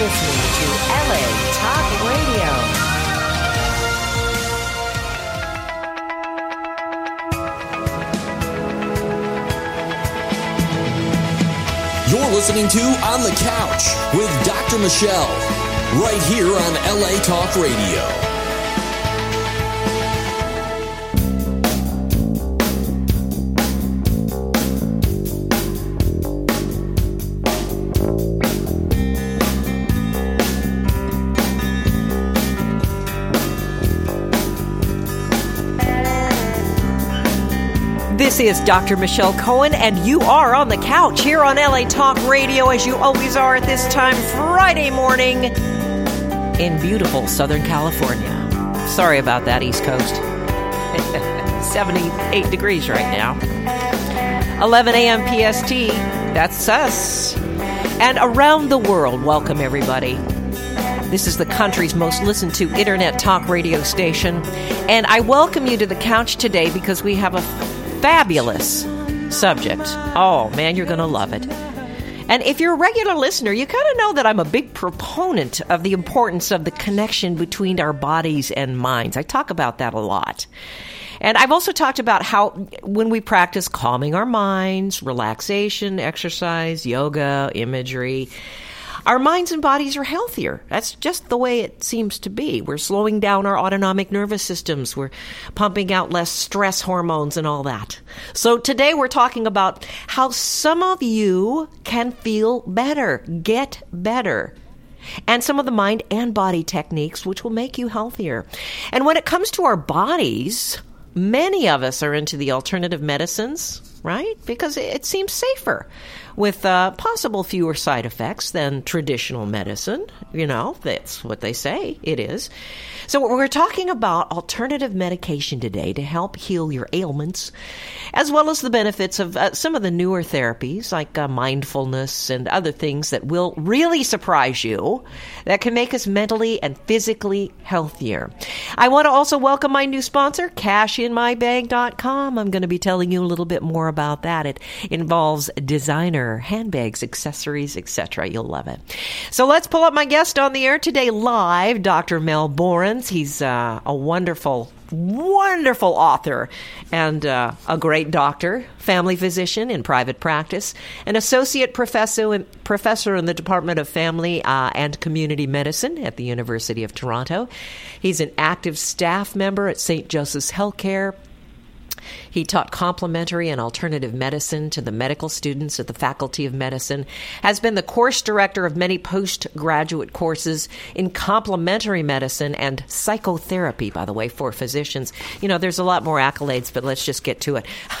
listening to LA Talk Radio. You're listening to On the Couch with Dr. Michelle, right here on LA Talk Radio. This is Dr. Michelle Cohen, and you are on the couch here on LA Talk Radio, as you always are at this time, Friday morning in beautiful Southern California. Sorry about that, East Coast. 78 degrees right now. 11 a.m. PST, that's us. And around the world, welcome everybody. This is the country's most listened to internet talk radio station. And I welcome you to the couch today because we have a fabulous subject. Oh, man, you're going to love it. And if you're a regular listener, you kind of know that I'm a big proponent of the importance of the connection between our bodies and minds. I talk about that a lot. And I've also talked about how when we practice calming our minds, relaxation, exercise, yoga, imagery, our minds and bodies are healthier. That's just the way it seems to be. We're slowing down our autonomic nervous systems. We're pumping out less stress hormones and all that. So today we're talking about how some of you can feel better, get better and some of the mind and body techniques which will make you healthier. And when it comes to our bodies, many of us are into the alternative medicines, right? Because it seems safer with uh, possible fewer side effects than traditional medicine. You know, that's what they say it is. So, we're talking about alternative medication today to help heal your ailments, as well as the benefits of uh, some of the newer therapies like uh, mindfulness and other things that will really surprise you that can make us mentally and physically healthier. I want to also welcome my new sponsor, cashinmybag.com. I'm going to be telling you a little bit more about that. It involves designer handbags, accessories, etc. You'll love it. So let's pull up my guest on the air today live, Dr. Mel Borins. He's uh, a wonderful wonderful author and uh, a great doctor, family physician in private practice, an associate professor in, professor in the Department of Family uh, and Community Medicine at the University of Toronto. He's an active staff member at St. Joseph's Healthcare he taught complementary and alternative medicine to the medical students at the Faculty of Medicine, has been the course director of many postgraduate courses in complementary medicine and psychotherapy, by the way, for physicians. You know, there's a lot more accolades, but let's just get to it.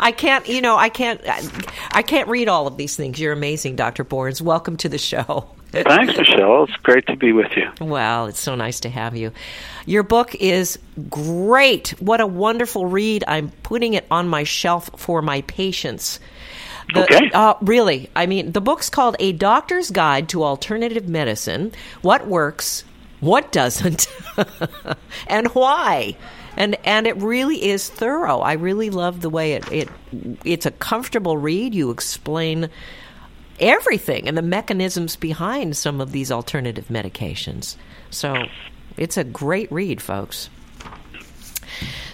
I, can't, you know, I can't, I can't read all of these things. You're amazing, Dr. Borins. Welcome to the show. Thanks, Michelle. It's great to be with you. Well, it's so nice to have you. Your book is great. What a wonderful read. I'm putting it on my shelf for my patients. The, okay. Uh, really, I mean, the book's called A Doctor's Guide to Alternative Medicine What Works, What Doesn't, and Why. And and it really is thorough. I really love the way it, it it's a comfortable read. You explain everything and the mechanisms behind some of these alternative medications. So it's a great read, folks.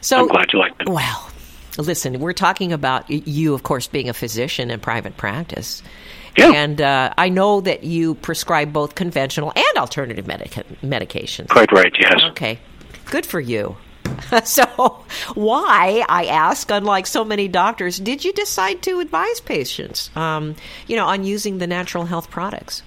So I'm glad you liked it. Well, listen, we're talking about you, of course, being a physician in private practice. Yeah. And uh, I know that you prescribe both conventional and alternative medica- medications. Quite right, yes. Okay. Good for you. so, why, I ask, unlike so many doctors, did you decide to advise patients, um, you know, on using the natural health products?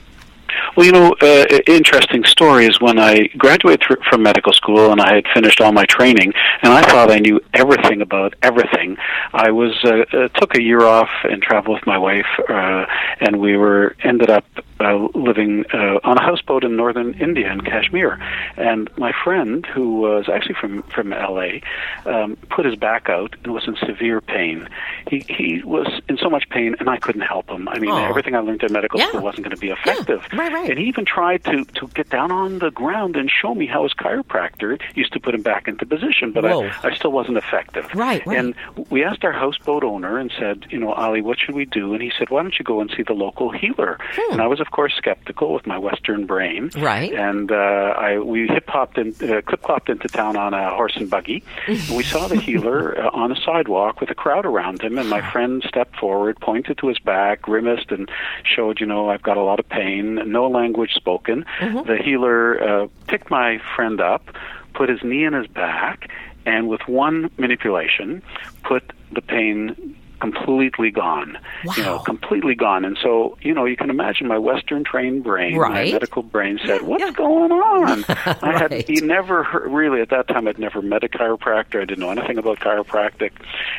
Well, you know, uh, interesting story is when I graduated th- from medical school and I had finished all my training, and I thought I knew everything about everything. I was uh, uh, took a year off and traveled with my wife, uh, and we were ended up uh, living uh, on a houseboat in northern India in Kashmir. And my friend, who was actually from from L.A., um, put his back out and was in severe pain. He he was in so much pain, and I couldn't help him. I mean, Aww. everything I learned in medical yeah. school wasn't going to be effective. Yeah. Right, right. And he even tried to to get down on the ground and show me how his chiropractor used to put him back into position, but Whoa. I, I still wasn't effective. Right, right. And we asked our houseboat owner and said, you know, Ali, what should we do? And he said, why don't you go and see the local healer? And I was, of course, skeptical with my Western brain. Hmm. Right. And uh, I we hip hopped in, uh, clip clopped into town on a horse and buggy. and we saw the healer uh, on a sidewalk with a crowd around him, and my friend stepped forward, pointed to his back, grimaced, and showed, you know, I've got a lot of pain. No language spoken. The healer uh, picked my friend up, put his knee in his back, and with one manipulation, put the pain completely gone. You know, completely gone. And so, you know, you can imagine my Western trained brain, Right. my medical brain said, "What's yeah. going on?" I had Right. he never heard, really at that time. I'd never met a chiropractor. I didn't know anything about chiropractic,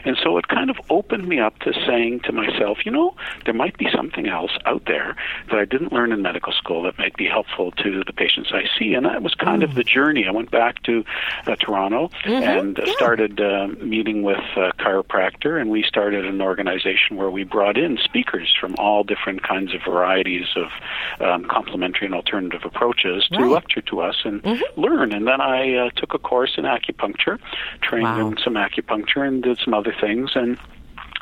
and so it kind of opened me up to saying to myself, you know, there might be something else out there that I didn't learn in medical school that might be helpful to the patients I see. And that was kind of the journey. I went back to uh, Toronto and uh, yeah. started uh, meeting with a chiropractor, and we started an organization where we brought in speakers from all different kinds of varieties of um, complementary and alternative approaches to Right. lecture to us and learn. And then I uh, took a course in acupuncture, trained Wow. in some acupuncture, and did some other things. And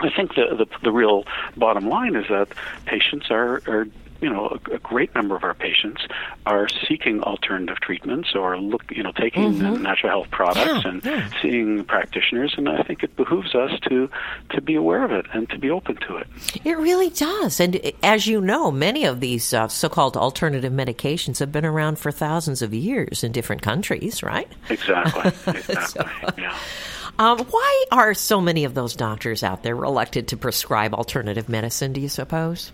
I think the, the the real bottom line is that patients are are you know a, a great number of our patients are seeking alternative treatments or look you know taking natural health products Mm-hmm. Yeah, and yeah. seeing practitioners and I think it behooves us to to be aware of it and to be open to it. It really does. And as you know, many of these uh, so called alternative medications have been around for thousands of years in different countries, right? Exactly. Exactly. yeah. Um, why are so many of those doctors out there reluctant to prescribe alternative medicine, do you suppose?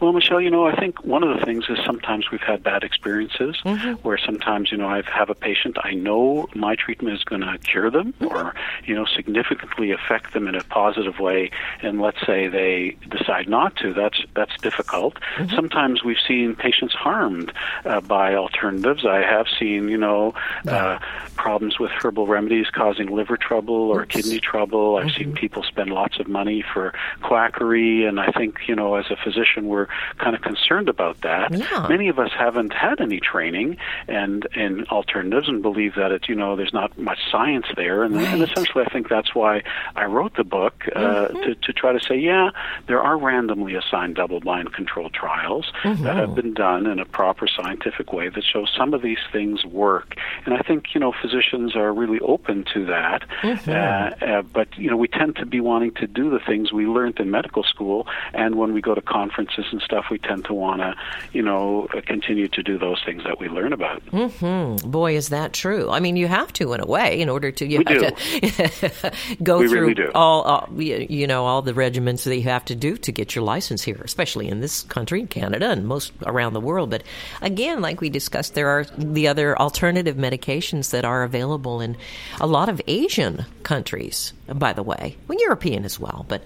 Well, Michelle, you know, I think one of the things is sometimes we've had bad experiences Mm-hmm. where sometimes, you know, I have a patient, I know my treatment is going to cure them Mm-hmm. or, you know, significantly affect them in a positive way, and let's say they decide not to. That's that's difficult. Mm-hmm. Sometimes we've seen patients harmed uh, by alternatives. I have seen, you know, uh, problems with herbal remedies causing liver trouble or kidney trouble. I've Mm-hmm. seen people spend lots of money for quackery, and I think, you know, as a physician, we're kind of concerned about that. Yeah. Many of us haven't had any training and in alternatives and believe that it's, you know, there's not much science there. And, and essentially, I think that's why I wrote the book uh, Mm-hmm. to, to try to say, yeah, there are randomly assigned double-blind controlled trials Mm-hmm. that have been done in a proper scientific way that show some of these things work. And I think, you know, physicians are really open to that. Mm-hmm. Uh, uh, but, you know, we tend to be wanting to do the things we learned in medical school. And when we go to conferences and stuff, we tend to want to, you know, uh, continue to do those things that we learn about. Mm-hmm. Boy, is that true. I mean, you have to, in a way, in order to you We have to go We through really do. all, all you know all the regimens that you have to do to get your license here, especially in this country, Canada, and most around the world. But again, like we discussed, there are the other alternative medications that are available in a lot of Asian countries. By the way, well, European as well, but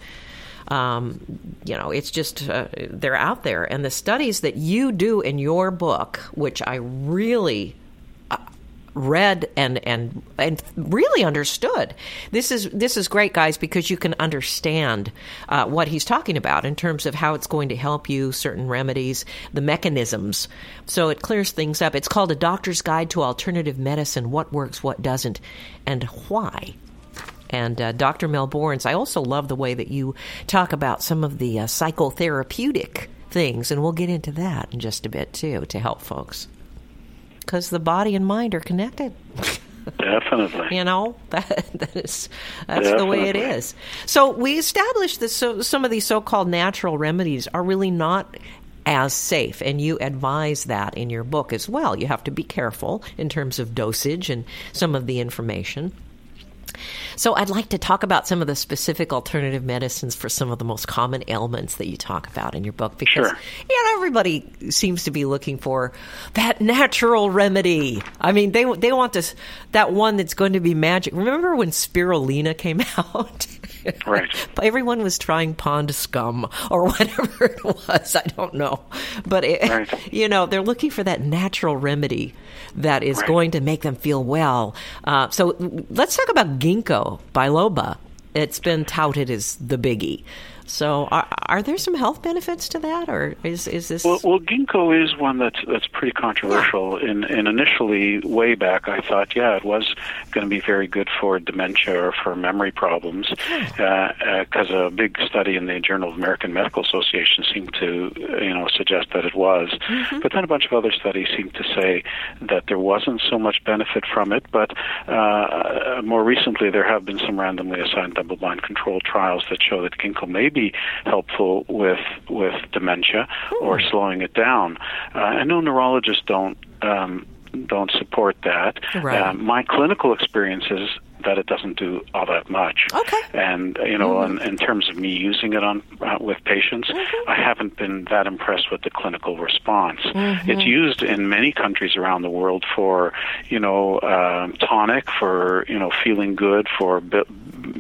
um, you know, it's just uh, they're out there, and the studies that you do in your book, which I really uh, read and and and really understood. This is this is great, guys, because you can understand uh, what he's talking about in terms of how it's going to help you, certain remedies, the mechanisms. So it clears things up. It's called a doctor's guide to alternative medicine: what works, what doesn't, and why and uh, Dr. Mel Borins. I also love the way that you talk about some of the uh, psychotherapeutic things, and we'll get into that in just a bit too to help folks. Because the body and mind are connected. Definitely. You know that that is that's the way it is. So we established that so, some of these so-called natural remedies are really not as safe, and you advise that in your book as well. You have to be careful in terms of dosage and some of the information. So I'd like to talk about some of the specific alternative medicines for some of the most common ailments that you talk about in your book because Sure. you know everybody seems to be looking for that natural remedy. I mean they they want this that one that's going to be magic. Remember when spirulina came out? Right. Everyone was trying pond scum or whatever it was. I don't know. But it, Right. you know, they're looking for that natural remedy that is Right. going to make them feel well. Uh, so let's talk about ginkgo biloba. It's been touted as the biggie. So, are, are there some health benefits to that, or is is this? Well, well ginkgo is one that's that's pretty controversial. Yeah. In, in initially, way back, I thought, yeah, it was going to be very good for dementia or for memory problems, because uh, uh, a big study in the Journal of American Medical Association seemed to, you know, suggest that it was. Mm-hmm. But then a bunch of other studies seemed to say that there wasn't so much benefit from it. But uh, more recently, there have been some randomly assigned double-blind controlled trials that show that ginkgo may be helpful with with dementia or slowing it down. Uh, I know neurologists don't um, don't support that. Right. Um, my clinical experiences that it doesn't do all that much. Okay. And you know, mm-hmm. in, in, terms of me using it on uh, with patients, mm-hmm. I haven't been that impressed with the clinical response. Mm-hmm. It's used in many countries around the world for you know uh, tonic, for you know feeling good, for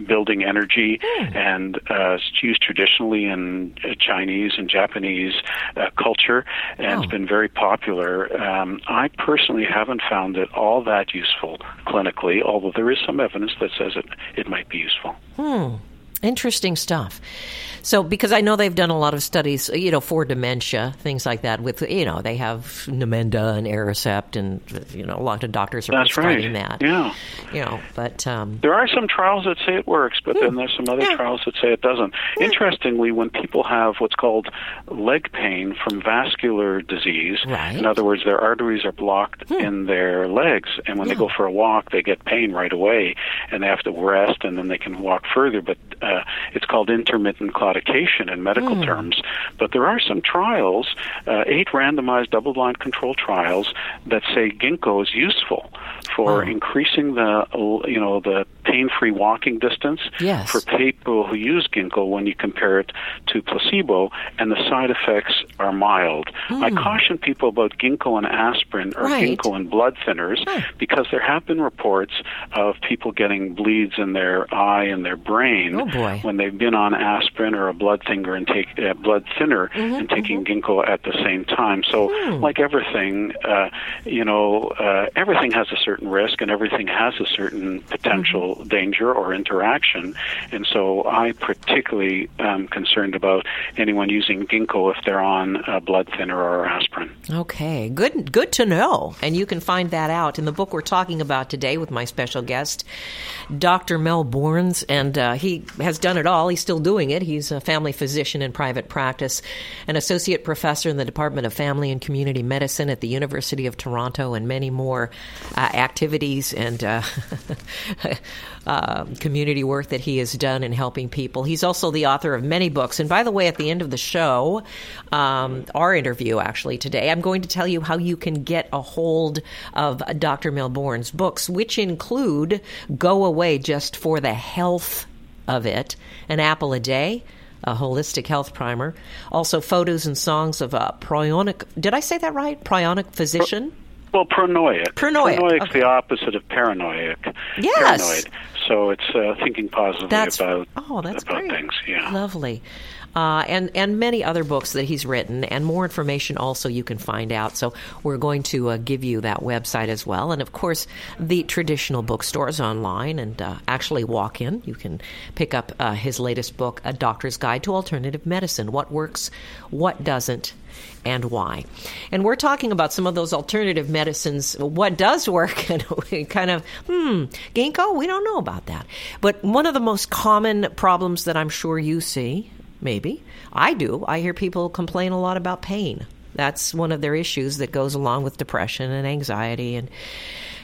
building energy, mm. and uh, it's used traditionally in uh, Chinese and Japanese uh, culture, and oh. it's been very popular. Um, I personally haven't found it all that useful clinically, although there is some evidence that says it, it might be useful. Hmm. Interesting stuff. So, because I know they've done a lot of studies, you know, for dementia, things like that. With you know, they have Namenda and Aricept, and you know, a lot of doctors are That's prescribing right. that. Yeah. You know, but um, there are some trials that say it works, but hmm. then there's some other yeah. trials that say it doesn't. Yeah. Interestingly, when people have what's called leg pain from vascular disease, right. in other words, their arteries are blocked hmm. in their legs, and when yeah. they go for a walk, they get pain right away, and they have to rest, and then they can walk further. But uh, it's called intermittent claudication in medical mm. terms. But there are some trials, uh, eight randomized double-blind control trials that say ginkgo is useful for wow. increasing the you know the pain-free walking distance yes. for people who use ginkgo when you compare it to placebo, and the side effects are mild. Mm. I caution people about ginkgo and aspirin or right. ginkgo and blood thinners huh. because there have been reports of people getting bleeds in their eye and their brain oh when they've been on aspirin or a blood thinner and take uh, blood thinner mm-hmm, and taking mm-hmm. ginkgo at the same time. So, mm. like everything, uh, you know, uh, everything has a certain risk and everything has a certain potential mm-hmm. danger or interaction. And so, I particularly am concerned about anyone using ginkgo if they're on a blood thinner or aspirin. Okay, good, good to know. And you can find that out in the book we're talking about today with my special guest, Dr. Mel Borins, and uh, he has done it all. He's still doing it. He's a family physician in private practice, an associate professor in the Department of Family and Community Medicine at the University of Toronto, and many more uh, activities and uh, uh, community work that he has done in helping people. He's also the author of many books. And by the way, at the end of the show, um, our interview actually today, I'm going to tell you how you can get a hold of Dr. Mel Borins' books, which include Go Away Just for the Health of It, An Apple a Day, a holistic health primer. Also, photos and songs of a prionic. Did I say that right? Prionic physician. Well, pronoic. Pronoic. Pronoic's okay. the opposite of paranoid. Yes. Paranoid. So it's uh, thinking positively That's, about oh, that's about great. things. Yeah. Lovely. Uh, and and many other books that he's written, and more information also you can find out. So we're going to uh, give you that website as well, and of course the traditional bookstores online, and uh, actually walk in. You can pick up uh, his latest book, A Doctor's Guide to Alternative Medicine: What Works, What Doesn't, and why. And we're talking about some of those alternative medicines, what does work, and kind of, hmm, ginkgo, we don't know about that. But one of the most common problems that I'm sure you see, maybe, I do, I hear people complain a lot about pain. That's one of their issues that goes along with depression and anxiety and,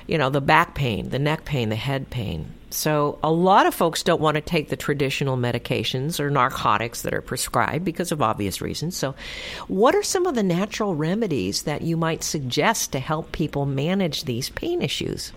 you know, the back pain, the neck pain, the head pain. So, a lot of folks don't want to take the traditional medications or narcotics that are prescribed because of obvious reasons. So, what are some of the natural remedies that you might suggest to help people manage these pain issues?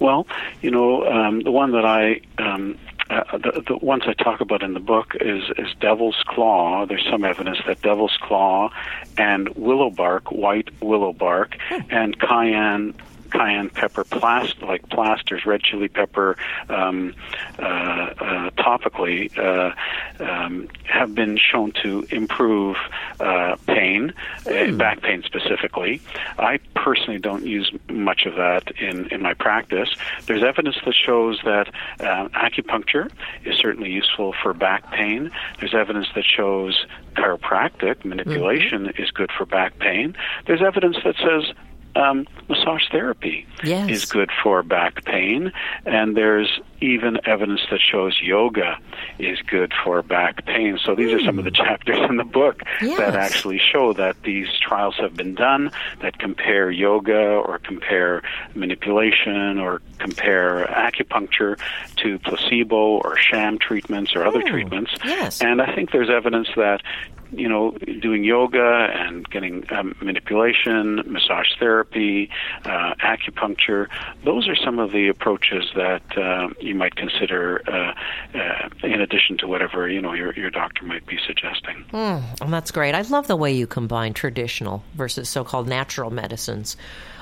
Well, you know, um, the one that I um, uh, the, the ones I talk about in the book is is devil's claw. There's some evidence that devil's claw and willow bark, white willow bark, and cayenne cayenne pepper plast like plasters, red chili pepper, um, uh, uh, topically, uh, um, have been shown to improve uh, pain, mm. back pain specifically. I personally don't use much of that in in my practice. There's evidence that shows that acupuncture is certainly useful for back pain. There's evidence that shows chiropractic manipulation mm-hmm. is good for back pain. There's evidence that says um, massage therapy yes. is good for back pain, and there's even evidence that shows yoga is good for back pain. So these mm. are some of the hmm. chapters in the book yes. that actually show that these trials have been done that compare yoga or compare manipulation or compare acupuncture to placebo or sham treatments or other mm. treatments. Yes. And I think there's evidence that you know, doing yoga and getting um, manipulation, massage therapy, uh, acupuncture, those are some of the approaches that uh, you might consider uh, uh, in addition to whatever, you know, your, your doctor might be suggesting. Mm, and that's great. I love the way you combine traditional versus so called natural medicines.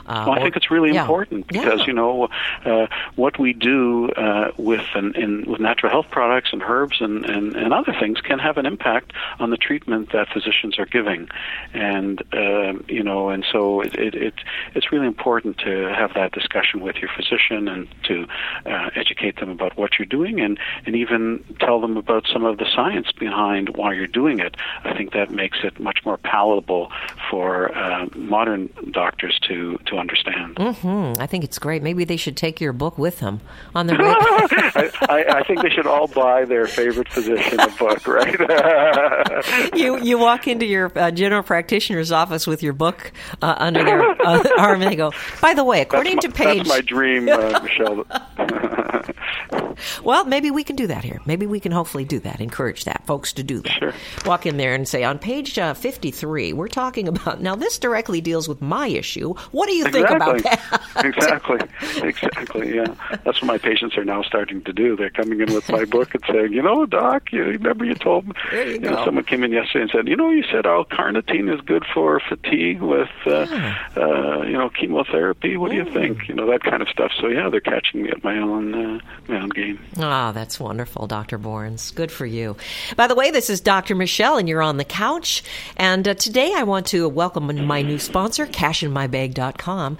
Uh, well, I think it's really yeah. important because yeah. you know uh, what we do uh, with an, in, with natural health products and herbs and, and, and other things can have an impact on the treatment that physicians are giving, and uh, you know, and so it, it, it it's really important to have that discussion with your physician and to uh, educate them about what you're doing and and even tell them about some of the science behind why you're doing it. I think that makes it much more palatable for uh, modern doctors to to understand. Mm-hmm. I think it's great. Maybe they should take your book with them on their way. I, I, I, think they should all buy their favorite physician a book, right? you you walk into your uh, general practitioner's office with your book uh, under their uh, arm, and they go, "By the way, according my, to page." That's my dream, uh, Michelle. well, maybe we can do that here. Maybe we can hopefully do that. Encourage that folks to do that. Sure. Walk in there and say, on page uh, fifty-three, we're talking about now. This directly deals with my issue. What do you exactly. think about that? exactly, exactly. Yeah, that's what my patients are now starting to do. They're coming in with my book and saying, you know, doc, you remember you told me. There you, you. Know, someone came in yesterday and said, you know, you said L-carnitine is good for fatigue with, uh, yeah. uh, you know, chemotherapy. What do you think? You know, that kind of stuff. So yeah, they're catching me at my own uh, game. Ah, that's wonderful, Dr. Borins. Good for you. By the way, this is Dr. Michelle, and you're on the couch. And uh, today I want to welcome my new sponsor, CashInMyBag.com.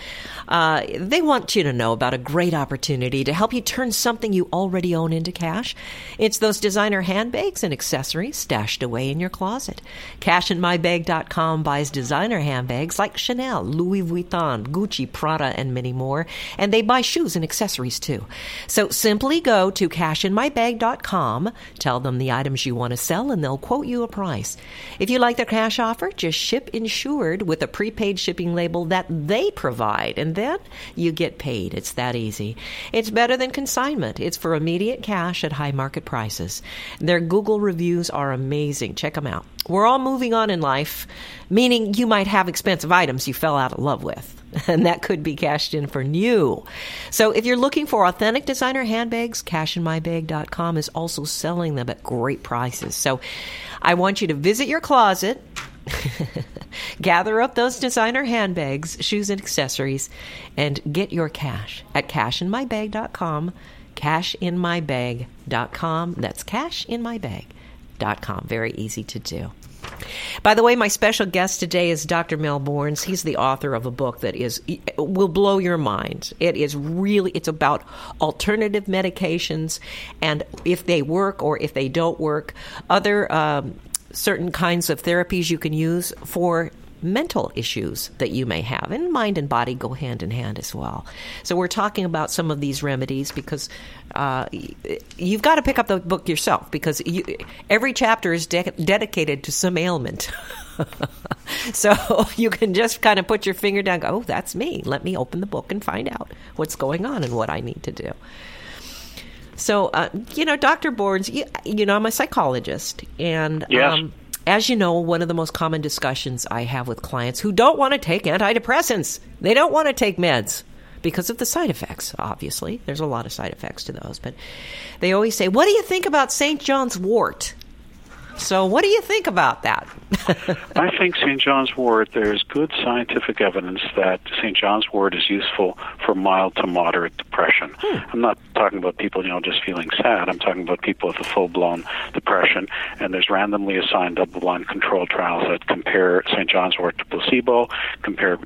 Uh, they want you to know about a great opportunity to help you turn something you already own into cash. It's those designer handbags and accessories stashed away in your closet. CashInMyBag.com buys designer handbags like Chanel, Louis Vuitton, Gucci, Prada, and many more. And they buy shoes and accessories too. So simply go to cashinmybag.com, tell them the items you want to sell, and they'll quote you a price. If you like their cash offer, just ship insured with a prepaid shipping label that they provide, and then you get paid. It's that easy. It's better than consignment. It's for immediate cash at high market prices. Their Google reviews are amazing. Check them out. We're all moving on in life, meaning you might have expensive items you fell out of love with. And that could be cashed in for new. So if you're looking for authentic designer handbags, cashinmybag.com is also selling them at great prices. So I want you to visit your closet, gather up those designer handbags, shoes, and accessories, and get your cash at cashinmybag.com. Cashinmybag.com. That's cashinmybag.com. Very easy to do. By the way, my special guest today is Dr. Mel Borins. He's the author of a book that is will blow your mind. It is really it's about alternative medications and if they work or if they don't work, other um, certain kinds of therapies you can use for mental issues that you may have. And mind and body go hand in hand as well. So we're talking about some of these remedies because uh, you've got to pick up the book yourself because you, every chapter is de- dedicated to some ailment. so you can just kind of put your finger down, go, oh, that's me. Let me open the book and find out what's going on and what I need to do. So, uh, you know, Dr. Borins, you, you, know, I'm a psychologist. And yes. um, as you know, one of the most common discussions I have with clients who don't want to take antidepressants, they don't want to take meds because of the side effects, obviously. There's a lot of side effects to those. But they always say, What do you think about St. John's wort? So, what do you think about that? I think St. John's wort, there's good scientific evidence that St. John's wort is useful for mild to moderate depression. Hmm. I'm not talking about people, you know, just feeling sad. I'm talking about people with a full blown depression. And there's randomly assigned double blind controlled trials that compare St. John's wort to placebo, compare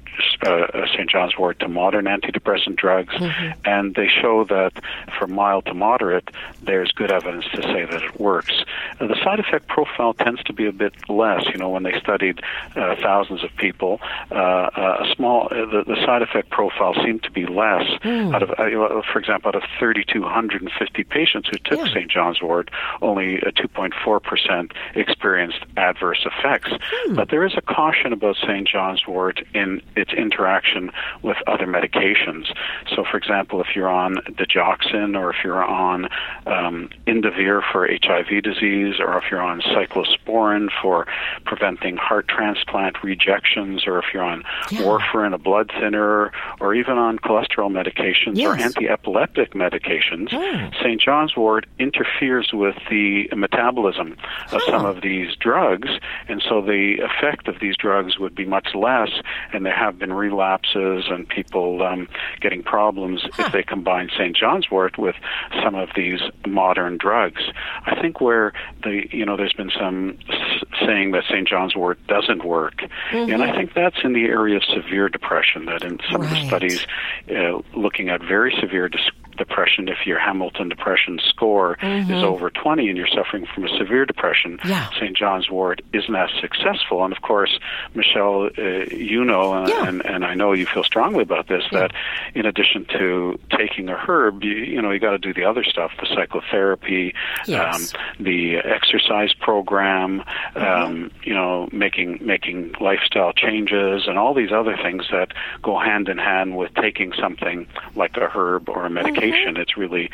uh, uh St. John's wort to modern antidepressant drugs, mm-hmm. and they show that for mild to moderate, there's good evidence to say that it works. Uh, the side effect profile tends to be a bit less. You know, when they studied uh, thousands of people, uh, uh a small uh, the, the side effect profile seemed to be less. Mm. Out of, uh, for example, out of 3,250 patients who took yeah. St. John's wort, only 2.4 percent experienced adverse effects. Mm. But there is a caution about St. John's wort in its interaction with other medications. So, for example, if you're on digoxin or if you're on um, indinavir for HIV disease, or if you're on cyclosporin for preventing heart transplant rejections, or if you're on yeah. warfarin, a blood thinner, or even on cholesterol medications yes. or anti-epileptic medications, oh. St. John's wort interferes with the metabolism of some of these drugs, and so the effect of these drugs would be much less, and there have been relapses and people um, getting problems huh. if they combine St. John's wort with some of these modern drugs. I think where the you know there's been some s- saying that St. John's wort doesn't work, mm-hmm. and I think that's in the area of severe depression. That in some right. of the studies uh, looking at very severe dis- depression, if your Hamilton depression score mm-hmm. is over 20 and you're suffering from a severe depression, yeah. St. John's wort isn't as successful. And of course, Michelle, uh, you know, uh, yeah. and, and I know you feel strongly about this, yeah. that in addition to taking a herb, you, you know, you got to do the other stuff, the psychotherapy, yes. um, the exercise program, mm-hmm. um, you know, making, making lifestyle changes and all these other things that go hand in hand with taking something like a herb or a medication. Mm-hmm It's really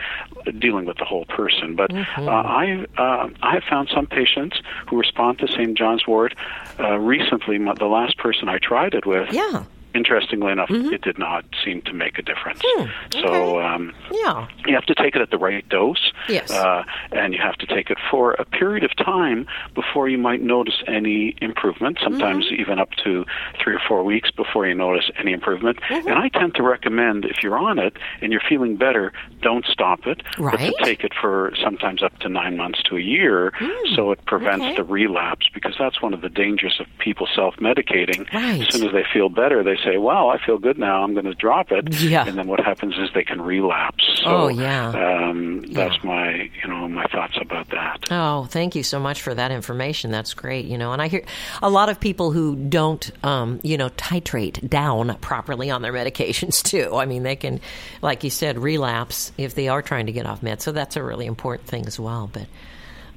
dealing with the whole person. But mm-hmm. uh, I uh, I have found some patients who respond to St. John's wort. Uh, recently, the last person I tried it with, yeah interestingly enough, mm-hmm. it did not seem to make a difference. Hmm. Okay. So um, yeah, you have to take it at the right dose. Yes, uh, and you have to take it for a period of time before you might notice any improvement. Sometimes mm-hmm. even up to three or four weeks before you notice any improvement. Mm-hmm. And I tend to recommend if you're on it and you're feeling better, don't stop it, right. but to take it for sometimes up to nine months to a year, mm. so it prevents okay. the relapse. Because that's one of the dangers of people self-medicating. Right. As soon as they feel better, they say, "Well, I feel good now. I'm going to drop it." Yeah. And then what happens is they can relapse. So, oh yeah. Um, that's yeah. my you know my thoughts about that. Oh, thank you so much for that information. That's great. You know, and I hear a lot of people who don't um, you know titrate down properly on their medications too. I mean, they can, like you said, relapse if they are trying to get off meds. So that's a really important thing as well. But.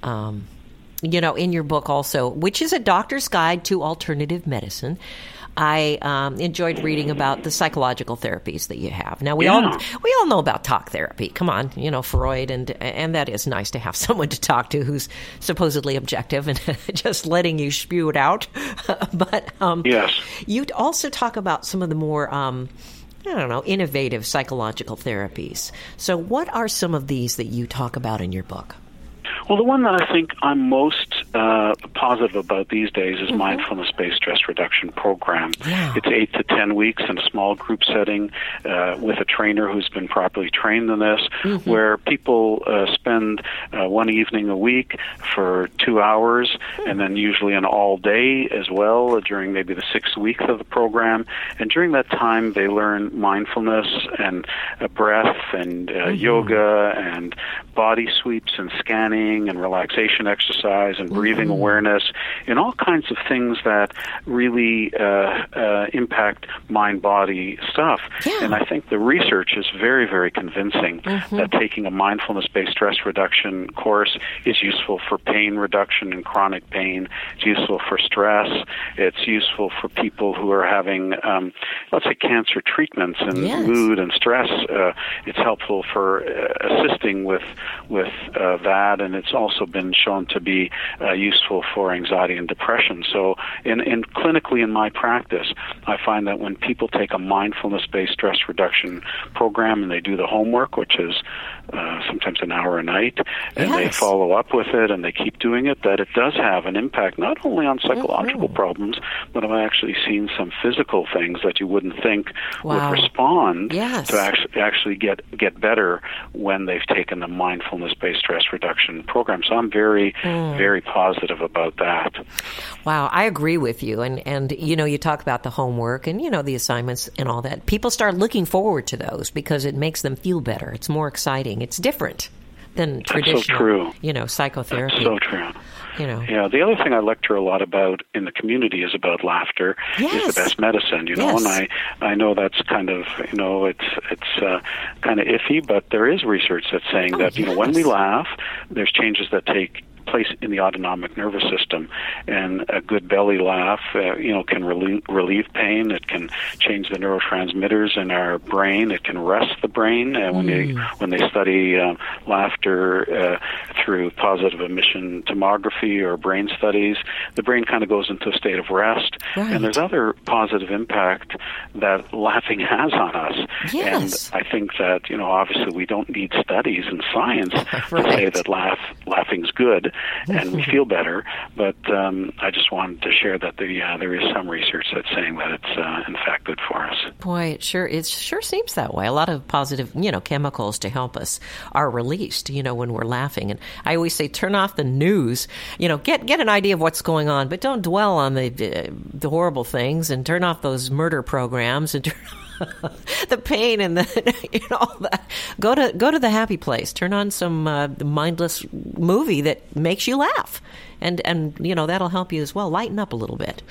Um, you know, in your book also, which is a doctor's guide to alternative medicine. I um, enjoyed reading about the psychological therapies that you have. Now we yeah. all we all know about talk therapy. Come on, you know Freud, and and that is nice to have someone to talk to who's supposedly objective and just letting you spew it out. but um, yes, you also talk about some of the more um, I don't know, innovative psychological therapies. So, what are some of these that you talk about in your book? Well, the one that I think I'm most uh, positive about these days is mm-hmm. mindfulness-based stress reduction program. Yeah. It's eight to ten weeks in a small group setting uh, with a trainer who's been properly trained in this, mm-hmm. where people uh, spend uh, one evening a week for two hours, mm-hmm. and then usually an all day as well during maybe the six weeks of the program. And during that time, they learn mindfulness and uh, breath and uh, Mm-hmm. yoga and body sweeps and scanning and relaxation exercise and breathing Mhm. awareness and all kinds of things that really uh, uh, impact mind body stuff. Yeah. And I think the research is very, very convincing Mhm. that taking a mindfulness based stress reduction course is useful for pain reduction and chronic pain. It's useful for stress. It's useful for people who are having, um, let's say, cancer treatments and Yes. mood and stress. Uh, it's helpful for uh, assisting with with uh, that, and it's it's also been shown to be uh, useful for anxiety and depression. So, in, in clinically in my practice, I find that when people take a mindfulness-based stress reduction program and they do the homework, which is uh, sometimes an hour a night, and yes. they follow up with it and they keep doing it, that it does have an impact not only on psychological mm-hmm. problems, but I've actually seen some physical things that you wouldn't think wow. would respond yes. to actually actually get get better when they've taken the mindfulness-based stress reduction program. So I'm very mm. very positive about that. Wow, I agree with you. And and you know, you talk about the homework and you know the assignments and all that. People start looking forward to those because it makes them feel better. It's more exciting. It's different than traditional, so true. you know, psychotherapy. That's so true. You know. Yeah, the other thing I lecture a lot about in the community is about laughter yes. is the best medicine. You know, yes. and I I know that's kind of you know it's it's uh, kind of iffy, but there is research that's saying oh, that you know when we laugh, there's changes that take place in the autonomic nervous system. And a good belly laugh, uh, you know, can relieve, relieve pain. It can change the neurotransmitters in our brain. It can rest the brain. Uh, when mm. they when they study uh, laughter uh, through positron emission tomography or brain studies, the brain kind of goes into a state of rest. Right. And there's other positive impact that laughing has on us. Yes. And I think that you know, obviously, we don't need studies in science right. to say that laugh laughing's good and we feel better. But um, I just wanted to share that the, uh, there is some research that's saying that it's uh, in fact good for us. Boy, it sure it sure seems that way. A lot of positive, you know, chemicals to help us are released, you know, when we're laughing. And I always say, turn off the news. You know, get get an idea of what's going on, but don't dwell on the uh, the horrible things, and turn off those murder programs and turn. the pain and the you know all that. Go to go to the happy place. Turn on some uh, mindless movie that makes you laugh, and and you know that'll help you as well. Lighten up a little bit.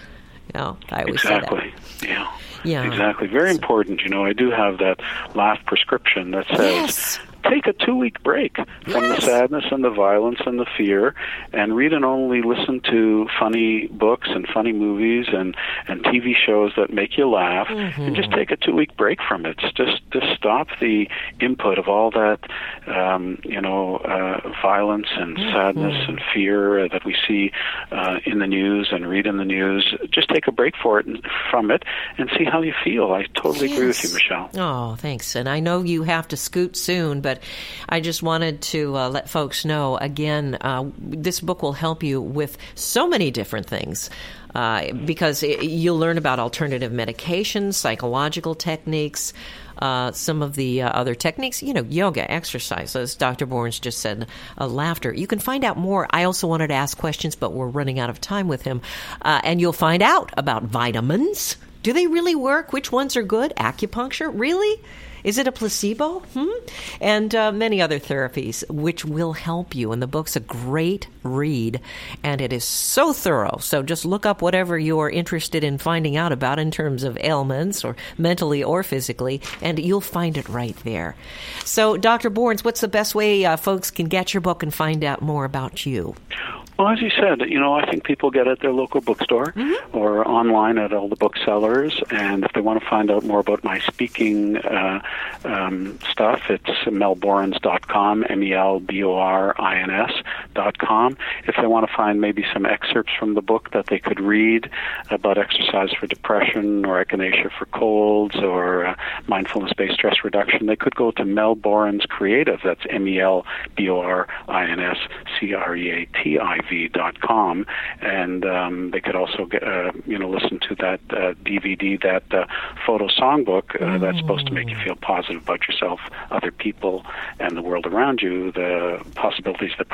You know, I always exactly. say that. Yeah. Yeah. Exactly. Very important. You know, I do have that laugh prescription that says yes take a two week break from yes. the sadness and the violence and the fear and read and only listen to funny books and funny movies and and TV shows that make you laugh mm-hmm. and just take a two week break from it just just stop the input of all that um, you know uh, violence and mm-hmm. sadness and fear that we see uh, in the news and read in the news just take a break for it and, from it and see how you feel I totally yes. agree with you Michelle oh thanks and I know you have to scoot soon but but I just wanted to uh, let folks know again, uh, this book will help you with so many different things. Uh, because it, you'll learn about alternative medications, psychological techniques, uh, some of the uh, other techniques, you know, yoga, exercises. Dr. Borins just said uh, laughter. You can find out more. I also wanted to ask questions, but we're running out of time with him. Uh, and you'll find out about vitamins. Do they really work? Which ones are good? Acupuncture? Really? Is it a placebo? Hmm? And uh, many other therapies, which will help you. And the book's a great read, and it is so thorough. So just look up whatever you're interested in finding out about in terms of ailments, or mentally or physically, and you'll find it right there. So, Dr. Borins, what's the best way uh, folks can get your book and find out more about you? Well, as you said, you know, I think people get at their local bookstore mm-hmm. or online at all the booksellers. And if they want to find out more about my speaking uh, um, stuff, it's melborins.com, M-E-L-B-O-R-I-N-S dot com. If they want to find maybe some excerpts from the book that they could read about exercise for depression or echinacea for colds or uh, mindfulness-based stress reduction, they could go to Melborins Creative. That's M-E-L-B-O-R-I-N-S C-R-E-A-T-I tv.com, and um, they could also get, uh, you know listen to that uh, DVD, that uh, photo songbook uh, that's supposed to make you feel positive about yourself, other people, and the world around you. The possibilities, the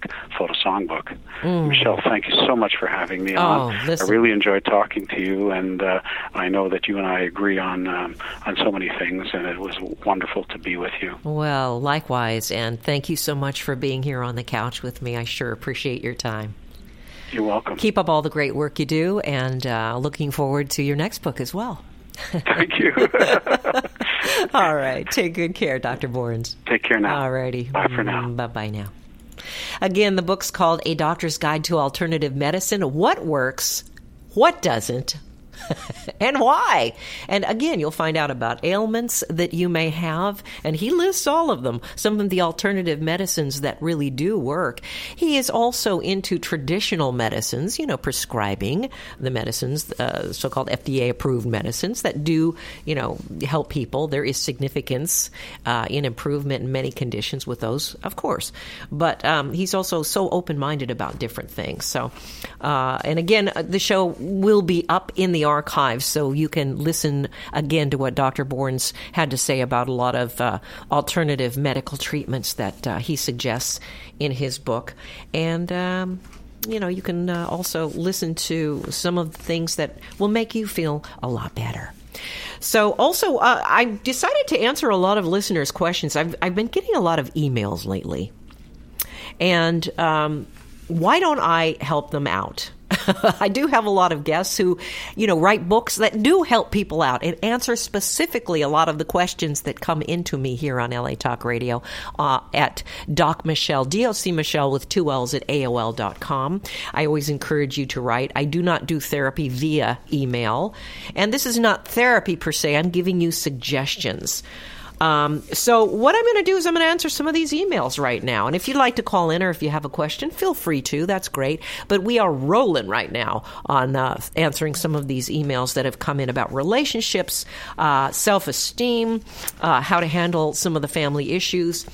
Pronoic photo songbook. Mm. Michelle, thank you so much for having me oh, on. Listen. I really enjoyed talking to you, and uh, I know that you and I agree on um, on so many things, and it was wonderful to be with you. Well, likewise, and thank you so much for being here on the couch with me. I sure appreciate your time. You're welcome. Keep up all the great work you do, and uh, looking forward to your next book as well. Thank you. all right. Take good care, Dr. Borins. Take care now. All righty. Bye for now. Bye bye now. Again, the book's called A Doctor's Guide to Alternative Medicine What Works, What Doesn't. and why. And again, you'll find out about ailments that you may have, and he lists all of them, some of the alternative medicines that really do work. He is also into traditional medicines, you know, prescribing the medicines, uh, so called FDA approved medicines that do, you know, help people. There is significance uh, in improvement in many conditions with those, of course. But um, he's also so open minded about different things. So, uh, and again, uh, the show will be up in the archives, so you can listen again to what Dr. Borins had to say about a lot of uh, alternative medical treatments that uh, he suggests in his book. And, um, you know, you can uh, also listen to some of the things that will make you feel a lot better. So, also, uh, I decided to answer a lot of listeners' questions. I've, I've been getting a lot of emails lately. And um, why don't I help them out? I do have a lot of guests who, you know, write books that do help people out and answer specifically a lot of the questions that come into me here on LA Talk Radio uh, at Doc Michelle, DOC Michelle with two L's at AOL.com. I always encourage you to write. I do not do therapy via email. And this is not therapy per se, I'm giving you suggestions. Um, so what I'm going to do is I'm going to answer some of these emails right now. And if you'd like to call in or if you have a question, feel free to. That's great. But we are rolling right now on uh, answering some of these emails that have come in about relationships, uh, self esteem, uh, how to handle some of the family issues.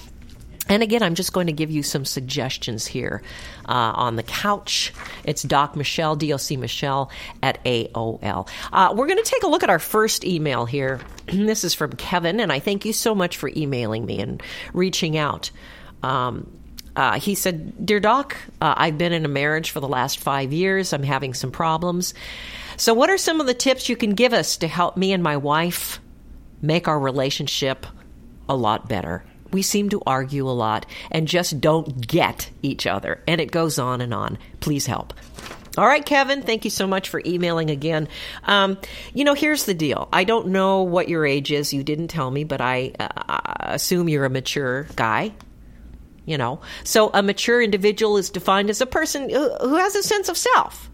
And again, I'm just going to give you some suggestions here uh, on the couch. It's Doc Michelle, DOC Michelle at AOL. Uh, we're going to take a look at our first email here. this is from Kevin, and I thank you so much for emailing me and reaching out. Um, uh, he said, Dear Doc, uh, I've been in a marriage for the last five years. I'm having some problems. So, what are some of the tips you can give us to help me and my wife make our relationship a lot better? We seem to argue a lot and just don't get each other. And it goes on and on. Please help. All right, Kevin, thank you so much for emailing again. Um, you know, here's the deal. I don't know what your age is. You didn't tell me, but I uh, assume you're a mature guy. You know, so a mature individual is defined as a person who has a sense of self.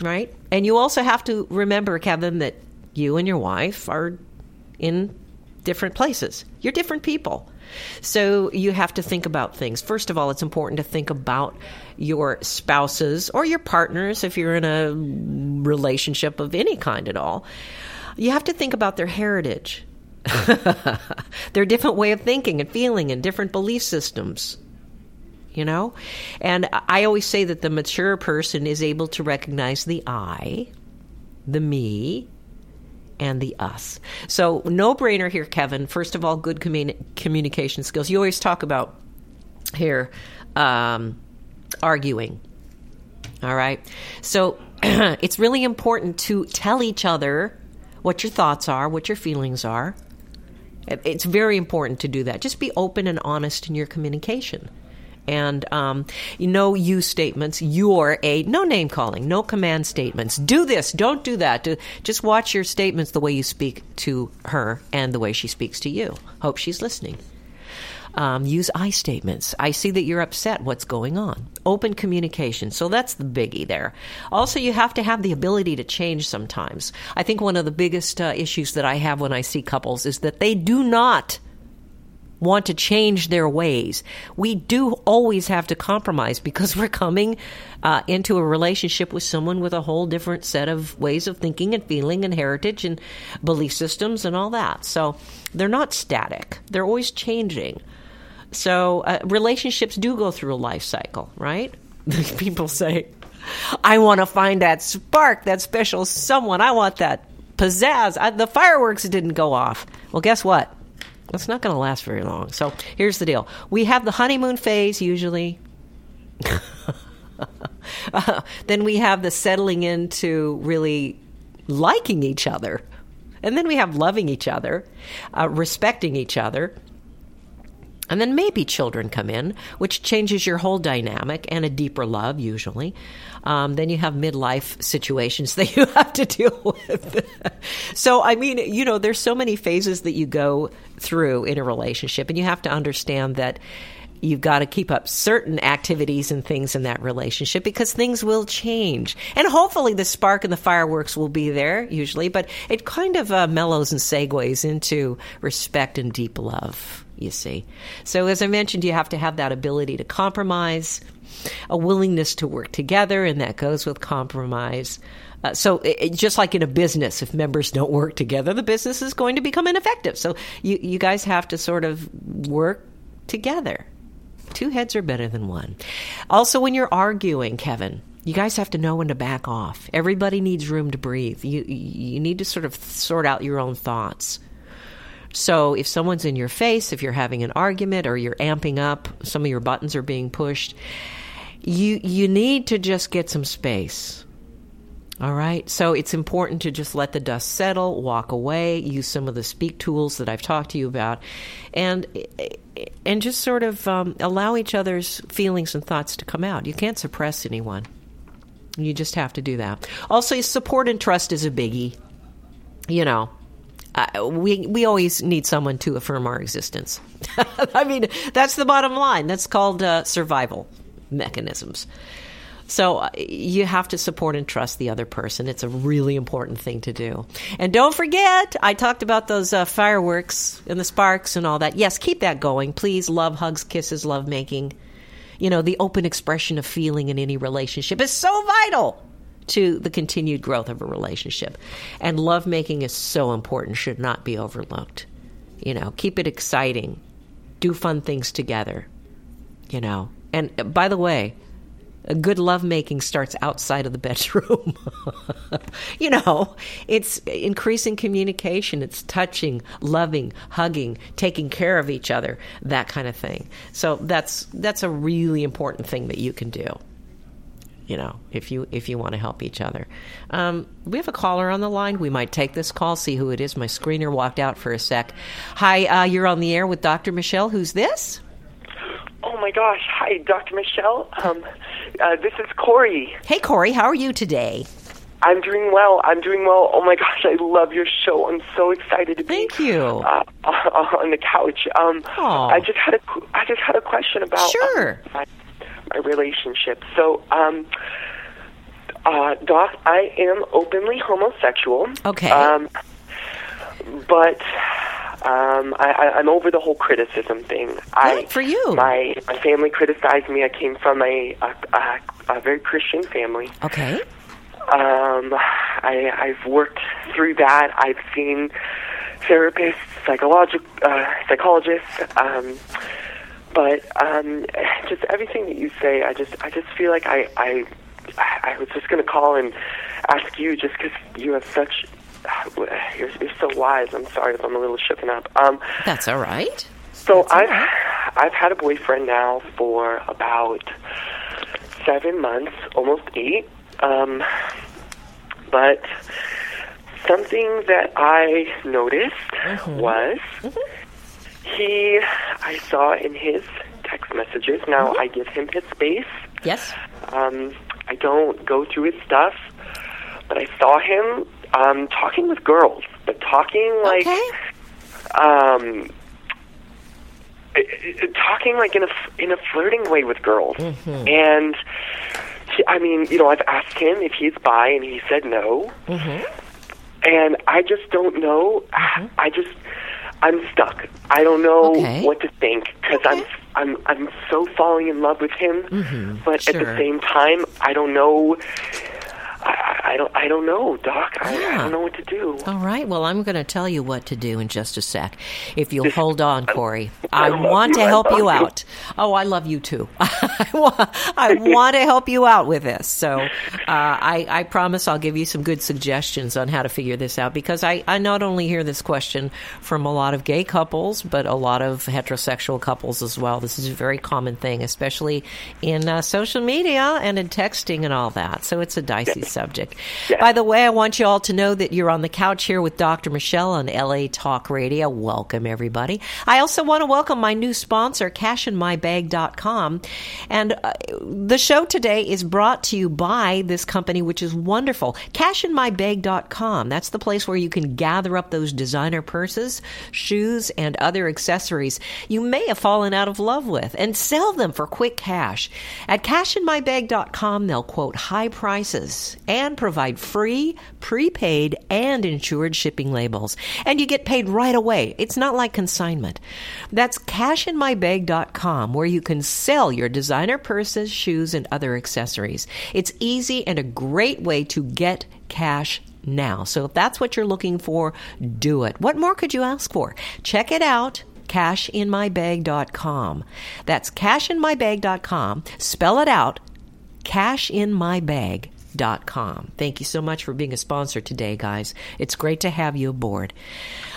Right? And you also have to remember, Kevin, that you and your wife are in different places. You're different people. So you have to think about things. First of all, it's important to think about your spouses or your partners if you're in a relationship of any kind at all. You have to think about their heritage, their different way of thinking and feeling, and different belief systems. You know? And I always say that the mature person is able to recognize the I, the me, and the us. So, no brainer here, Kevin. First of all, good commun- communication skills. You always talk about here um, arguing. All right. So, it's really important to tell each other what your thoughts are, what your feelings are. It's very important to do that. Just be open and honest in your communication and um, no you statements. You're a no name calling, no command statements. Do this, don't do that. Do, just watch your statements the way you speak to her and the way she speaks to you. Hope she's listening. Um, use I statements. I see that you're upset. What's going on? Open communication. So that's the biggie there. Also, you have to have the ability to change sometimes. I think one of the biggest uh, issues that I have when I see couples is that they do not want to change their ways. We do always have to compromise because we're coming uh, into a relationship with someone with a whole different set of ways of thinking and feeling and heritage and belief systems and all that. So they're not static, they're always changing. So uh, relationships do go through a life cycle, right? People say, I want to find that spark, that special someone. I want that pizzazz. I, the fireworks didn't go off. Well, guess what? It's not going to last very long. So here's the deal we have the honeymoon phase usually. uh, then we have the settling into really liking each other. And then we have loving each other, uh, respecting each other. And then maybe children come in, which changes your whole dynamic and a deeper love, usually. Um, then you have midlife situations that you have to deal with. so, I mean, you know, there's so many phases that you go through in a relationship, and you have to understand that you've got to keep up certain activities and things in that relationship because things will change. And hopefully the spark and the fireworks will be there usually, but it kind of uh, mellows and segues into respect and deep love, you see. So as I mentioned, you have to have that ability to compromise, a willingness to work together, and that goes with compromise. Uh, so, it, just like in a business, if members don't work together, the business is going to become ineffective. So, you, you guys have to sort of work together. Two heads are better than one. Also, when you're arguing, Kevin, you guys have to know when to back off. Everybody needs room to breathe. You you need to sort of sort out your own thoughts. So if someone's in your face, if you're having an argument or you're amping up, some of your buttons are being pushed, you you need to just get some space. All right. So it's important to just let the dust settle, walk away, use some of the speak tools that I've talked to you about, and and just sort of um, allow each other's feelings and thoughts to come out. You can't suppress anyone. You just have to do that. Also, support and trust is a biggie. You know, uh, we we always need someone to affirm our existence. I mean, that's the bottom line. That's called uh, survival mechanisms. So uh, you have to support and trust the other person. It's a really important thing to do. And don't forget, I talked about those uh, fireworks and the sparks and all that. Yes, keep that going. Please, love, hugs, kisses, love making. You know, the open expression of feeling in any relationship is so vital to the continued growth of a relationship. And love making is so important, should not be overlooked. You know, keep it exciting. Do fun things together. You know, and uh, by the way, good lovemaking starts outside of the bedroom. you know, it's increasing communication, it's touching, loving, hugging, taking care of each other, that kind of thing. So that's that's a really important thing that you can do. You know, if you if you want to help each other. Um, we have a caller on the line. We might take this call, see who it is. My screener walked out for a sec. Hi, uh, you're on the air with Dr. Michelle. Who's this? Oh my gosh! Hi, Dr. Michelle. Um, uh, this is Corey. Hey, Corey. How are you today? I'm doing well. I'm doing well. Oh my gosh, I love your show. I'm so excited to be. Thank you. Uh, on the couch. Um, Aww. I just had a I just had a question about sure. uh, my, my relationship. So, um, uh, Doc, I am openly homosexual. Okay. Um, but um, I, I, I'm over the whole criticism thing. I, for you. My, my family criticized me. I came from a, a, a, a very Christian family. Okay. Um, I, I've worked through that. I've seen therapists, psychologic, uh, psychologists, um, but um, just everything that you say, I just, I just feel like I, I, I was just going to call and ask you, just because you have such you're, you're so wise. I'm sorry if I'm a little shooken up. Um, That's all right. So That's I've right. I've had a boyfriend now for about seven months, almost eight. Um, but something that I noticed Mm-hmm. was he. I saw in his text messages. Now Mm-hmm. I give him his space. Yes. Um, I don't go through his stuff, but I saw him um, talking with girls, but talking like okay. um, talking like in a in a flirting way with girls, Mm-hmm. and he, I mean, you know, I've asked him if he's bi, and he said no, Mm-hmm. and I just don't know. I just I'm stuck. I don't know Okay. what to think because I'm I'm I'm so falling in love with him, but at the same time, I don't know. I, I- don't I don't know, Doc. I, I don't know what to do. All right. Well, I'm going to tell you what to do in just a sec. If you'll hold on, Corey. I, I want you. to help you you. out. Oh, I love you too. I wa- I want to help you out with this. So uh, I, I promise I'll give you some good suggestions on how to figure this out because I, I not only hear this question from a lot of gay couples, but a lot of heterosexual couples as well. This is a very common thing, especially in uh, social media and in texting and all that. So it's a dicey subject. Yeah. By the way, I want you all to know that you're on the couch here with Dr. Michelle on LA Talk Radio. Welcome, everybody. I also want to welcome my new sponsor, cashinmybag.com. And uh, the show today is brought to you by this company, which is wonderful. Cashinmybag.com. That's the place where you can gather up those designer purses, shoes, and other accessories you may have fallen out of love with and sell them for quick cash. At cashinmybag.com, they'll quote high prices and provide free, prepaid, and insured shipping labels. And you get paid right away. It's not like consignment. That's cashinmybag.com, where you can sell your designer purses, shoes, and other accessories. It's easy and a great way to get cash now. So if that's what you're looking for, do it. What more could you ask for? Check it out cashinmybag.com. That's cashinmybag.com. Spell it out cashinmybag.com. Thank you so much for being a sponsor today, guys. It's great to have you aboard.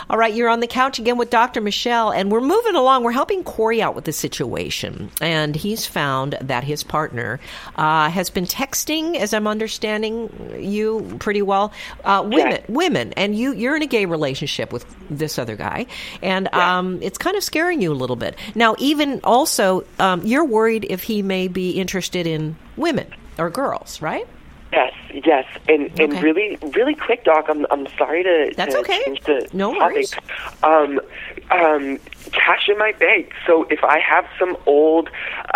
All right, you're on the couch again with Dr. Michelle, and we're moving along. We're helping Corey out with the situation, and he's found that his partner uh, has been texting, as I'm understanding you pretty well, uh, women, Yeah. women, and you you're in a gay relationship with this other guy, and Yeah. um, it's kind of scaring you a little bit. Now, even also, um, you're worried if he may be interested in women or girls, right? Yes, yes, and and Okay. really, really quick, Doc. I'm I'm sorry to, That's to okay. change the No topic. worries. Um, um, cash in my bank. So if I have some old,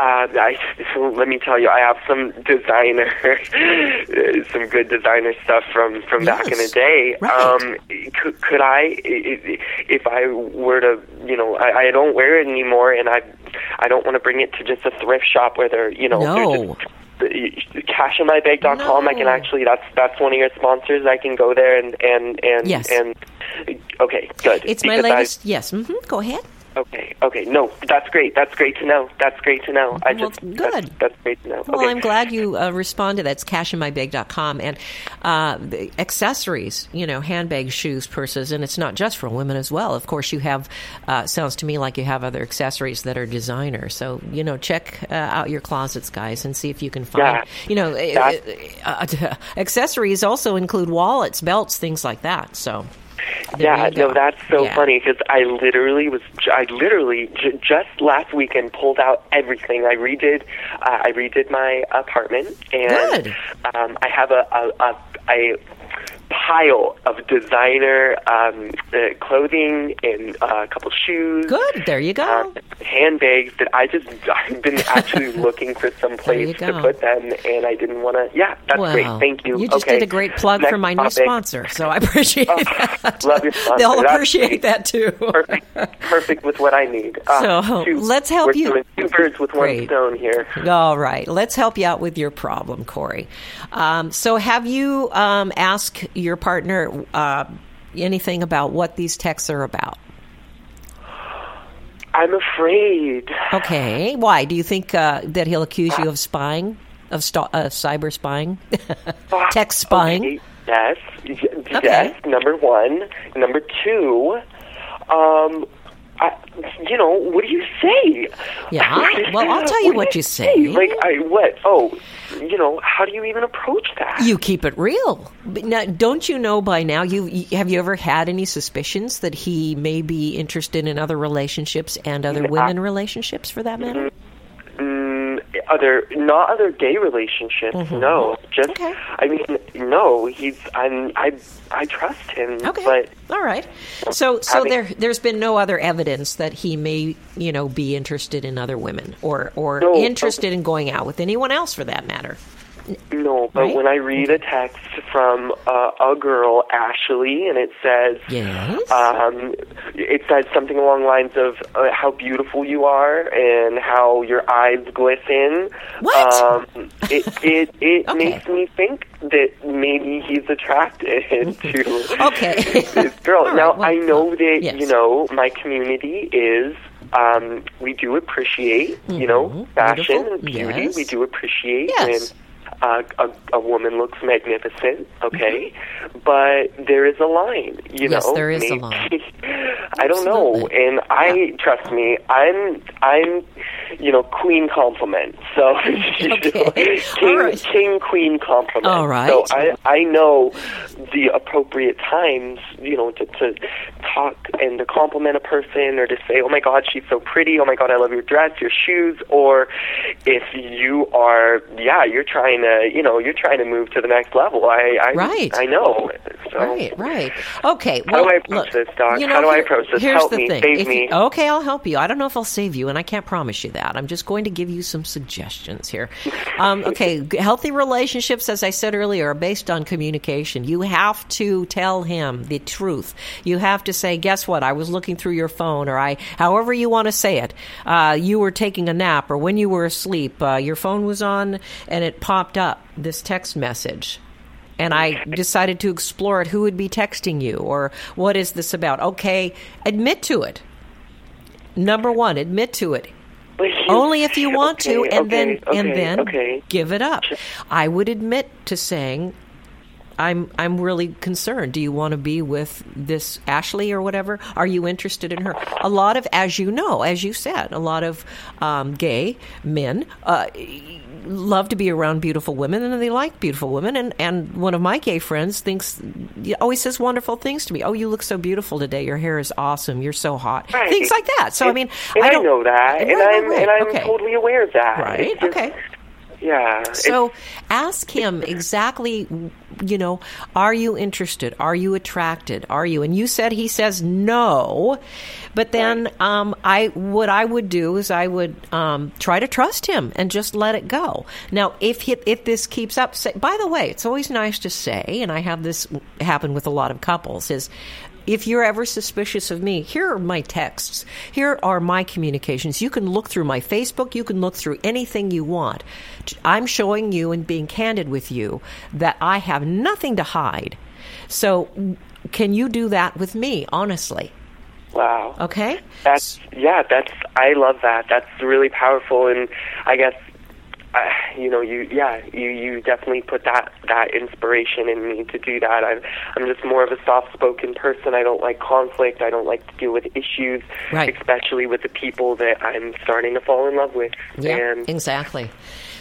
uh, I, so let me tell you, I have some designer, some good designer stuff from from back in the day. right. Um, could, could I, if I were to, you know, I, I don't wear it anymore, and I, I don't want to bring it to just a thrift shop where they're, you know, they're No. just cashinmybag.com I can actually that's that's one of your sponsors I can go there and and and Yes. and okay good It's my Because I- latest. yes. hmm Go ahead. Okay okay no that's great that's great to know that's great to know I Well, just good. that's, that's great to know Well, okay I'm glad you uh, responded. That's cashinmybag.com. And uh, the accessories, you know, handbags, shoes, purses, and it's not just for women as well. Of course, you have, uh, sounds to me like you have other accessories that are designer. So, you know, check uh, out your closets, guys, and see if you can find, Yeah. you know, uh, uh, accessories also include wallets, belts, things like that. So, yeah, no, that's so Yeah. funny because I literally was, I literally j- just last weekend pulled out everything. I redid, uh, I redid my apartment, and. Um, I have a, a, a, a pile of designer um, uh, clothing and uh, a couple shoes. Good. There you go. uh, handbags that I just I've been actually looking for some place to put them, and I didn't want to. Yeah, that's well, great. Thank you. You just okay. did a great plug Next for my new sponsor, so I appreciate Oh, that. love your sponsor. They'll appreciate that too. Perfect, perfect with what I need. Uh, So, two- let's help we're you. Doing two birds with Great. one stone here. All right, let's help you out with your problem, Corey. Um, so, have you um, asked your partner uh, anything about what these texts are about? I'm afraid. Okay, why do you think uh, that he'll accuse you of spying, of st- uh, cyber spying, text spying? Okay, Yes. Yes. Number one. Number two. Um. I, you know, what do you say? Yeah, well, I'll tell you do what you say. Like, I what? Oh, you know, how do you even approach that? You keep it real. But now, don't you know by now? You you- have you ever had any suspicions that he may be interested in other relationships and other women relationships, for that matter? Mm-hmm. Other, not other gay relationships. No, just. Mm-hmm. Okay. I mean, no. He's. I'm. I. I trust him. Okay, But all right. So so having- there there's been no other evidence that he may you know be interested in other women or or No, interested in going out with anyone else for that matter. No, but Right? when I read a text from uh, a girl, Ashley, and it says, Yes. um, it says something along the lines of uh, how beautiful you are and how your eyes glisten. What? Um, it it it Okay. makes me think that maybe he's attracted to Okay. this girl. Right, now well, I know that yes. you know my community is. Um, we do appreciate, you know, fashion Beautiful. and beauty. Yes. We do appreciate Yes. when uh, a, a woman looks magnificent, okay, but there is a line, you Mm-hmm. Yes, know. there is a line. I don't know, and I trust me. I'm I'm you know, queen compliment. So, Okay. king, All right. king, queen compliment. All right. So I, I know the appropriate times, you know, to, to talk and to compliment a person or to say, oh my God, she's so pretty. Oh my God, I love your dress, your shoes. Or if you are, yeah, you're trying to, you know, you're trying to move to the next level. I, I, Right. I know. So, Right, right. Okay. How do I approach look, this, Doc? you know, How do I here- approach this? Here's Help the me, thing. save If you- okay, I'll help you. I don't know if I'll save you, and I can't promise you that. I'm just going to give you some suggestions here. Um, okay, healthy relationships, as I said earlier, are based on communication. You have to tell him the truth. You have to say, "Guess what? I was looking through your phone," or "I," however you want to say it. Uh, you were taking a nap, or when you were asleep, uh, your phone was on, and it popped up this text message and I decided to explore it. Who would be texting you, or what is this about? Okay, admit to it. Number one, admit to it. You- Only if you want to, and okay, then and then okay. give it up. I would admit to saying. I'm I'm really concerned. Do you want to be with this Ashley or whatever? Are you interested in her? A lot of, as you know, as you said, a lot of um, gay men uh, love to be around beautiful women, and they like beautiful women. And and one of my gay friends thinks always says wonderful things to me. Oh, you look so beautiful today. Your hair is awesome. You're so hot. Right. Things like that. So I mean, I, don't know that, and right, I'm right. and I'm Okay. totally aware of that. Right. Just- Okay. Yeah. So ask him exactly, you know, are you interested? Are you attracted? Are you? And you said he says no, but then um, I what I would do is I would um, try to trust him and just let it go. Now, if he, if this keeps up, say, by the way, it's always nice to say, and I have this happen with a lot of couples is. If you're ever suspicious of me, here are my texts. Here are my communications. You can look through my Facebook. You can look through anything you want. I'm showing you and being candid with you that I have nothing to hide. So, can you do that with me, honestly? wow. Okay? That's yeah. That's I love that. That's really powerful, and I guess uh, you know you yeah you you definitely put that that inspiration in me to do that. I'm I'm just more of a soft spoken person. I don't like conflict. I don't like to deal with issues, Right. especially with the people that I'm starting to fall in love with. Yeah, and exactly.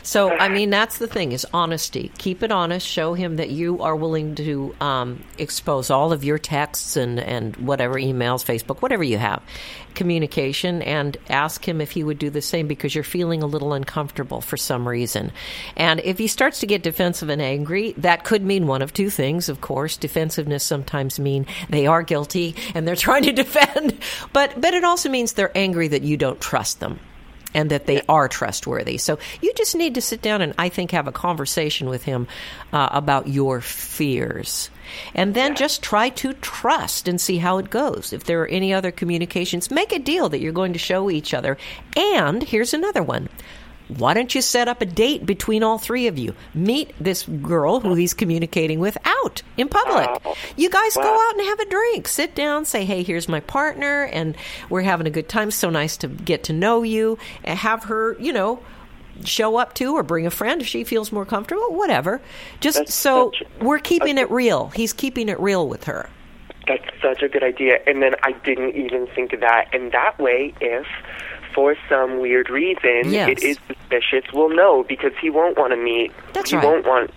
So, I mean, that's the thing is honesty. Keep it honest. Show him that you are willing to um, expose all of your texts and, and whatever emails, Facebook, whatever you have, communication, and ask him if he would do the same because you're feeling a little uncomfortable for some reason. And if he starts to get defensive and angry, that could mean one of two things, of course. Defensiveness sometimes mean they are guilty and they're trying to defend, but but it also means they're angry that you don't trust them and that they are trustworthy. So you just need to sit down and I think have a conversation with him uh, about your fears. And then just try to trust and see how it goes. If there are any other communications, make a deal that you're going to show each other. And here's another one. Why don't you set up a date between all three of you? Meet this girl who he's communicating with out in public. Wow. You guys go out and have a drink. Sit down, say, hey, here's my partner, and we're having a good time. So nice to get to know you. And have her, you know, show up too or bring a friend if she feels more comfortable, whatever. Just That's so we're keeping it real. He's keeping it real with her. That's such a good idea. And then I didn't even think of that. And that way, if for some weird reason Yes. it is suspicious, we'll know because he won't want to meet. That's he right. won't want.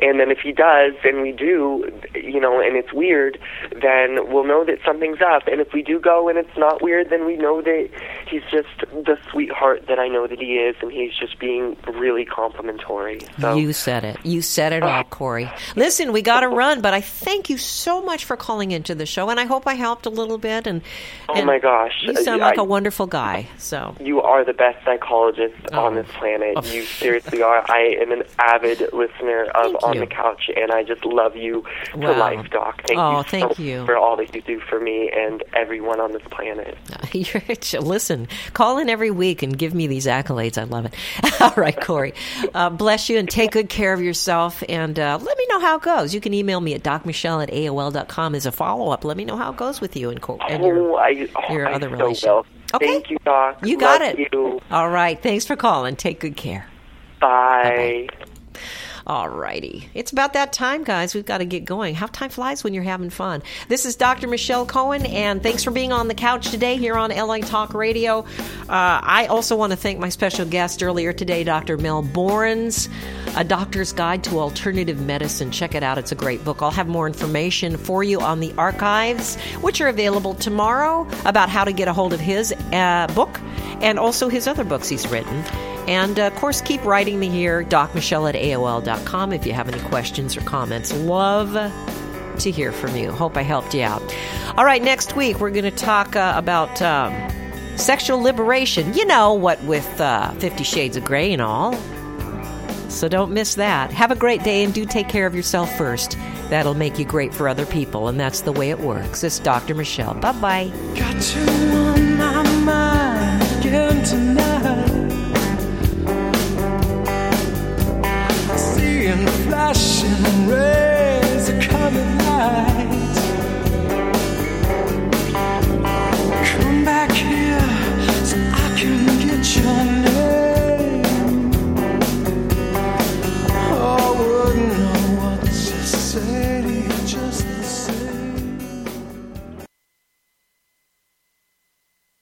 And then if he does, and we do, you know, and it's weird, then we'll know that something's up. And if we do go and it's not weird, then we know that he's just the sweetheart that I know that he is, and he's just being really complimentary. So You said it. You said it all, ah. Corey. Listen, we got to run, but I thank you so much for calling into the show, and I hope I helped a little bit. And, Oh my gosh. you sound like a wonderful guy. So You are the best psychologist Oh. on this planet. Oh. You seriously are. I am an avid listener of Thank On you. the Couch, and I just love you to Wow. life, Doc. Thank Oh, you so thank you. for all that you do for me and everyone on this planet. Listen, call in every week and give me these accolades. I love it. All right, Corey. Uh, bless you and take good care of yourself. And uh, let me know how it goes. You can email me at docmichelle at AOL.com as a follow up. Let me know how it goes with you and, Co- and your, oh, I, oh, your other so relation. will. Okay. Thank you, Doc. You got Love it. You. All right. Thanks for calling. Take good care. Bye. All righty. It's about that time, guys. We've got to get going. How time flies when you're having fun. This is Dr. Michelle Cohen, and thanks for being on the couch today here on LA Talk Radio. Uh, I also want to thank my special guest earlier today, Dr. Mel Borins, A Doctor's Guide to Alternative Medicine. Check it out. It's a great book. I'll have more information for you on the archives, which are available tomorrow about how to get a hold of his uh, book and also his other books he's written. And uh, of course, keep writing me here, docmichelle at AOL.com, if you have any questions or comments. Love to hear from you. Hope I helped you out. All right, next week we're going to talk uh, about um, sexual liberation. You know what, with uh, Fifty Shades of Grey and all. So don't miss that. Have a great day and do take care of yourself first. That'll make you great for other people, and that's the way it works. It's Dr. Michelle. Bye bye. flashing rays of light. Come back here.